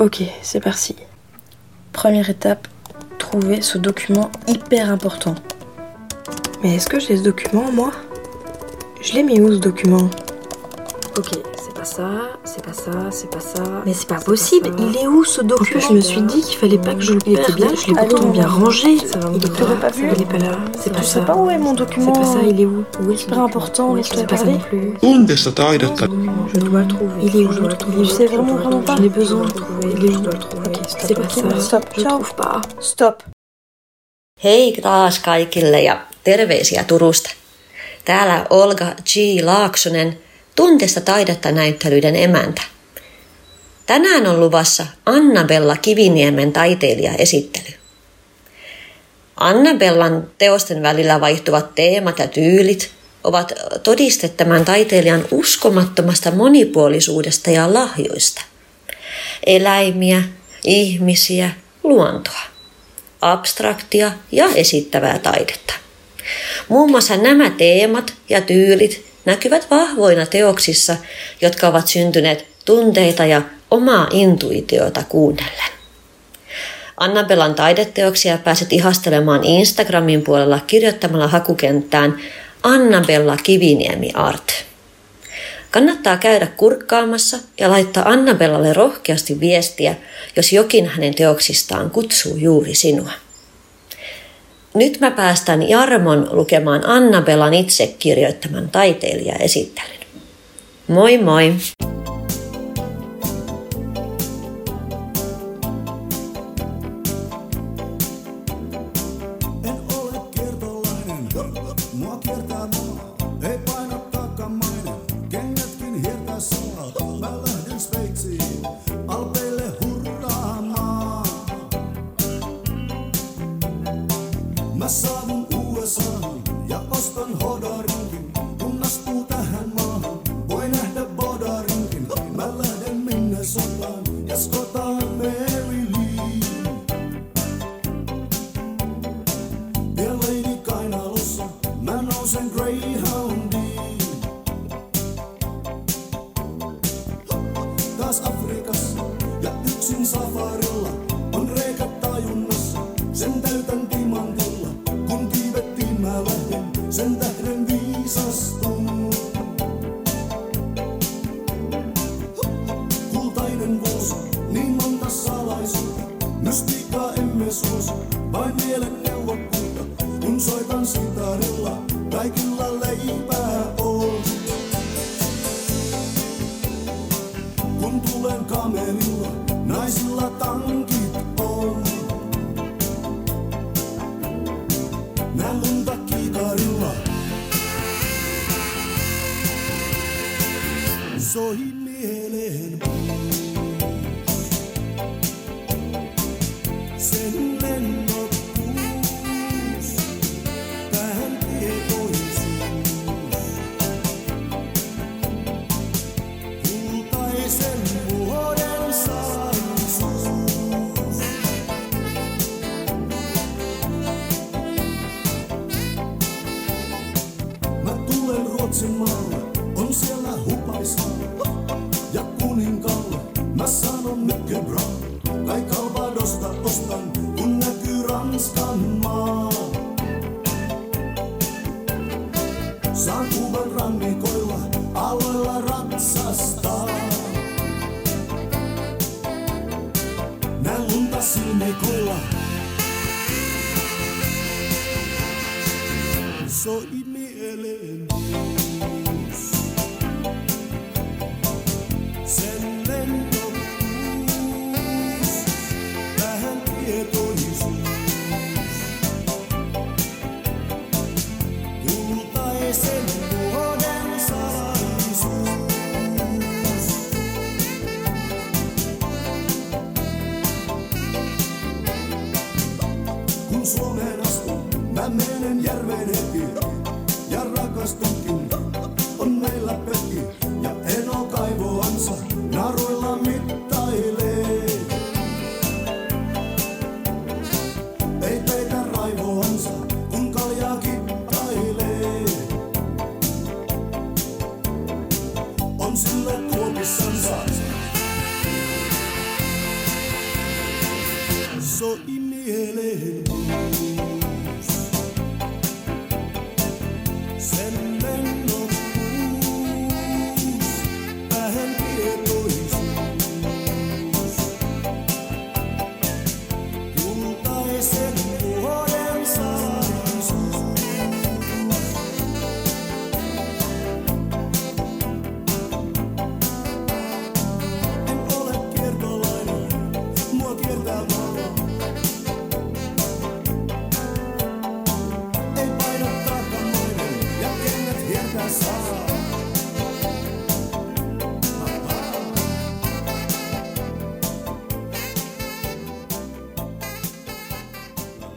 Ok, c'est parti. Première étape, trouver ce document hyper important. Mais est-ce que j'ai ce document, moi? Je l'ai mis où ce document? Ok, pas ça, c'est pas ça, c'est pas ça. Mais c'est pas possible, il est où ce document je me suis dit qu'il fallait pas que je le perde. Il bien, je l'ai pourtant bien rangé. Ça va il est pas, pas vu. Il est pas là. C'est pas ça. Je sais pas où est mon document. C'est pas ça, il est où? Oui, c'est pas important, laisse-toi parler. Tundesta taidetta. Je dois le trouver. Il est où? Je dois le trouver. Je sais vraiment vraiment pas. J'en ai besoin de le trouver. Il est où? Je dois le trouver. C'est pas ça. Stop. Je le trouve pas. Stop. Hei taas kaikille ja terveisiä Turusta. Täällä Olga G. Laaksonen, Tunteesta taidetta näyttelyiden emäntä. Tänään on luvassa Annabella Kiviniemen taiteilijaesittely. Annabellan teosten välillä vaihtuvat teemat ja tyylit ovat todiste tämän taiteilijan uskomattomasta monipuolisuudesta ja lahjoista. Eläimiä, ihmisiä, luontoa. Abstraktia ja esittävää taidetta. Muun muassa nämä teemat ja tyylit näkyvät vahvoina teoksissa, jotka ovat syntyneet tunteita ja omaa intuitiota kuunnellen. Annabellan taideteoksia pääset ihastelemaan Instagramin puolella kirjoittamalla hakukenttään Annabella Kiviniemi Art. Kannattaa käydä kurkkaamassa ja laittaa Annabellalle rohkeasti viestiä, jos jokin hänen teoksistaan kutsuu juuri sinua. Nyt mä päästän Jarmon lukemaan Annabellan itse kirjoittaman taiteilijaesittelyn. Moi moi! Ilmaston hodorinkin, kun astuu tähän maahan, voi nähdä bodorinkin. Mä lähden minne sotaan, jos kotaan Mary Ja Lady Kainalossa, mä nousen Greyhoundiin. Taas Afrikassa ja yksin safarilla. soi mieleen Sen lennokkuus, tähän tietoisuus. Kultaisen vuoden salaisuus. Mä tulen Ruotsin maalle. Sa está. Na lunda se me cola. Soy Mä menen järven heti ja rakastunkin On meillä pöki ja Eno kaivoansa naruilla mittailee. Ei peitä raivoansa, kun kaljaa kittailee. On sillä tuopissansa. Soi mieleen.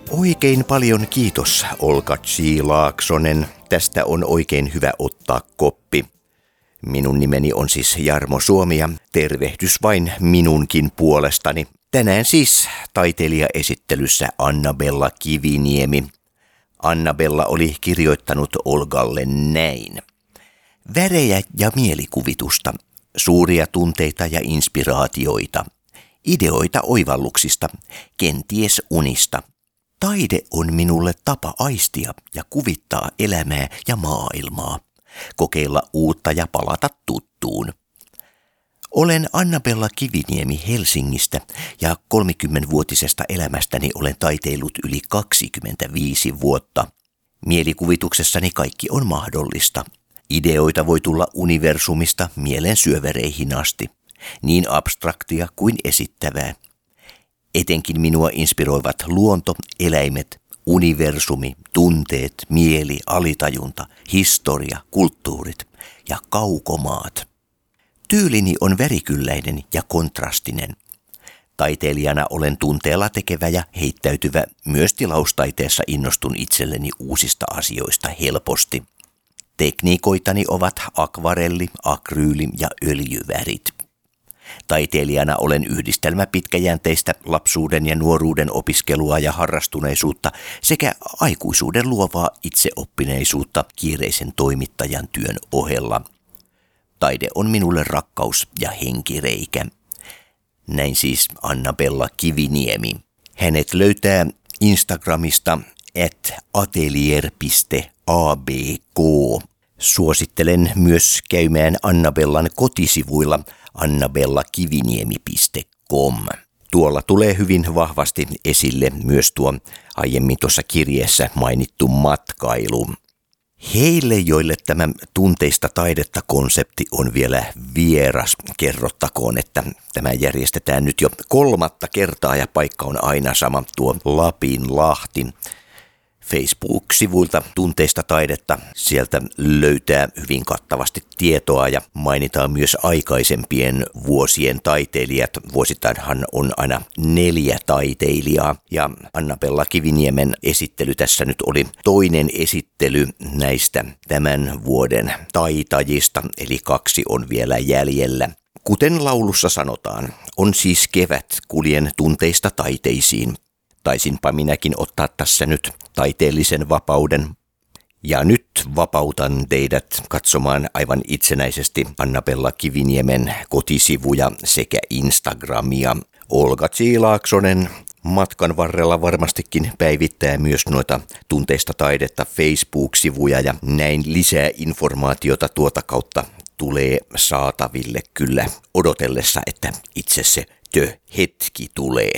Oikein paljon kiitos Olka G. Laaksonen. Tästä on oikein hyvä ottaa koppi. Minun nimeni on siis Jarmo Suomi ja tervehdys vain minunkin puolestani. Tänään siis taiteilijaesittelyssä Annabella Kiviniemi. Annabella oli kirjoittanut Olgalle näin. Värejä ja mielikuvitusta, suuria tunteita ja inspiraatioita, ideoita oivalluksista, kenties unista. Taide on minulle tapa aistia ja kuvittaa elämää ja maailmaa, kokeilla uutta ja palata tuttuun. Olen Annabella Kiviniemi Helsingistä ja 30-vuotisesta elämästäni olen taiteillut yli 25 vuotta. Mielikuvituksessani kaikki on mahdollista. Ideoita voi tulla universumista mielen syövereihin asti, niin abstraktia kuin esittävää. Etenkin minua inspiroivat luonto, eläimet, universumi, tunteet, mieli, alitajunta, historia, kulttuurit ja kaukomaat. Tyylini on värikylläinen ja kontrastinen. Taiteilijana olen tunteella tekevä ja heittäytyvä, myös tilaustaiteessa innostun itselleni uusista asioista helposti. Tekniikoitani ovat akvarelli, akryyli ja öljyvärit. Taiteilijana olen yhdistelmä pitkäjänteistä lapsuuden ja nuoruuden opiskelua ja harrastuneisuutta sekä aikuisuuden luovaa itseoppineisuutta kiireisen toimittajan työn ohella. Taide on minulle rakkaus ja henkireikä. Näin siis Annabella Kiviniemi. Hänet löytää Instagramista at atelier.abk. Suosittelen myös käymään Annabellan kotisivuilla annabellakiviniemi.com. Tuolla tulee hyvin vahvasti esille myös tuo aiemmin tuossa kirjeessä mainittu matkailu. Heille, joille tämä tunteista taidetta konsepti on vielä vieras, kerrottakoon, että tämä järjestetään nyt jo kolmatta kertaa ja paikka on aina sama tuo Lapin Lahti. Facebook-sivuilta tunteista taidetta. Sieltä löytää hyvin kattavasti tietoa ja mainitaan myös aikaisempien vuosien taiteilijat. Vuosittainhan on aina neljä taiteilijaa ja Annabella Kiviniemen esittely tässä nyt oli toinen esittely näistä tämän vuoden taitajista, eli kaksi on vielä jäljellä. Kuten laulussa sanotaan, on siis kevät, kuljen tunteista taiteisiin. Taisinpa minäkin ottaa tässä nyt taiteellisen vapauden. Ja nyt vapautan teidät katsomaan aivan itsenäisesti Annabella Kiviniemen kotisivuja sekä Instagramia. Olga Tsiilaaksonen matkan varrella varmastikin päivittää myös noita tunteista taidetta Facebook-sivuja ja näin lisää informaatiota tuota kautta tulee saataville kyllä odotellessa, että itse se tö-hetki tulee.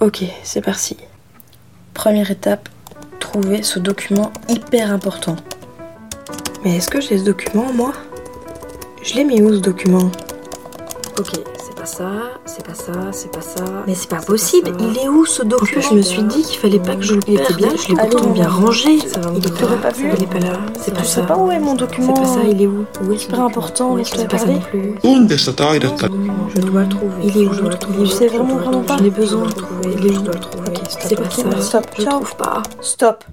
Ok, c'est parti. Première étape, trouver ce document hyper important. Mais est-ce que j'ai ce document, moi? Je l'ai mis où ce document? Ok, pas ça, c'est pas ça, c'est pas ça. Mais c'est pas possible, il est où ce plus, je me suis dit qu'il fallait pas que je le Il était bien, je l'ai pourtant bien rangé. Ça va me il est pas vu il est pas là, c'est pas Je ça. sais pas où est mon C'est document. pas ça, il est où? Où est document important, Où est-ce laisse-le C'est pas ça non plus. Je dois le trouver. Il est où? Je dois le trouver. Je sais vraiment, vraiment pas. J'en ai besoin de le trouver. Il est où? Je dois le trouver. C'est pas ça. stop, Je trouve pas. Stop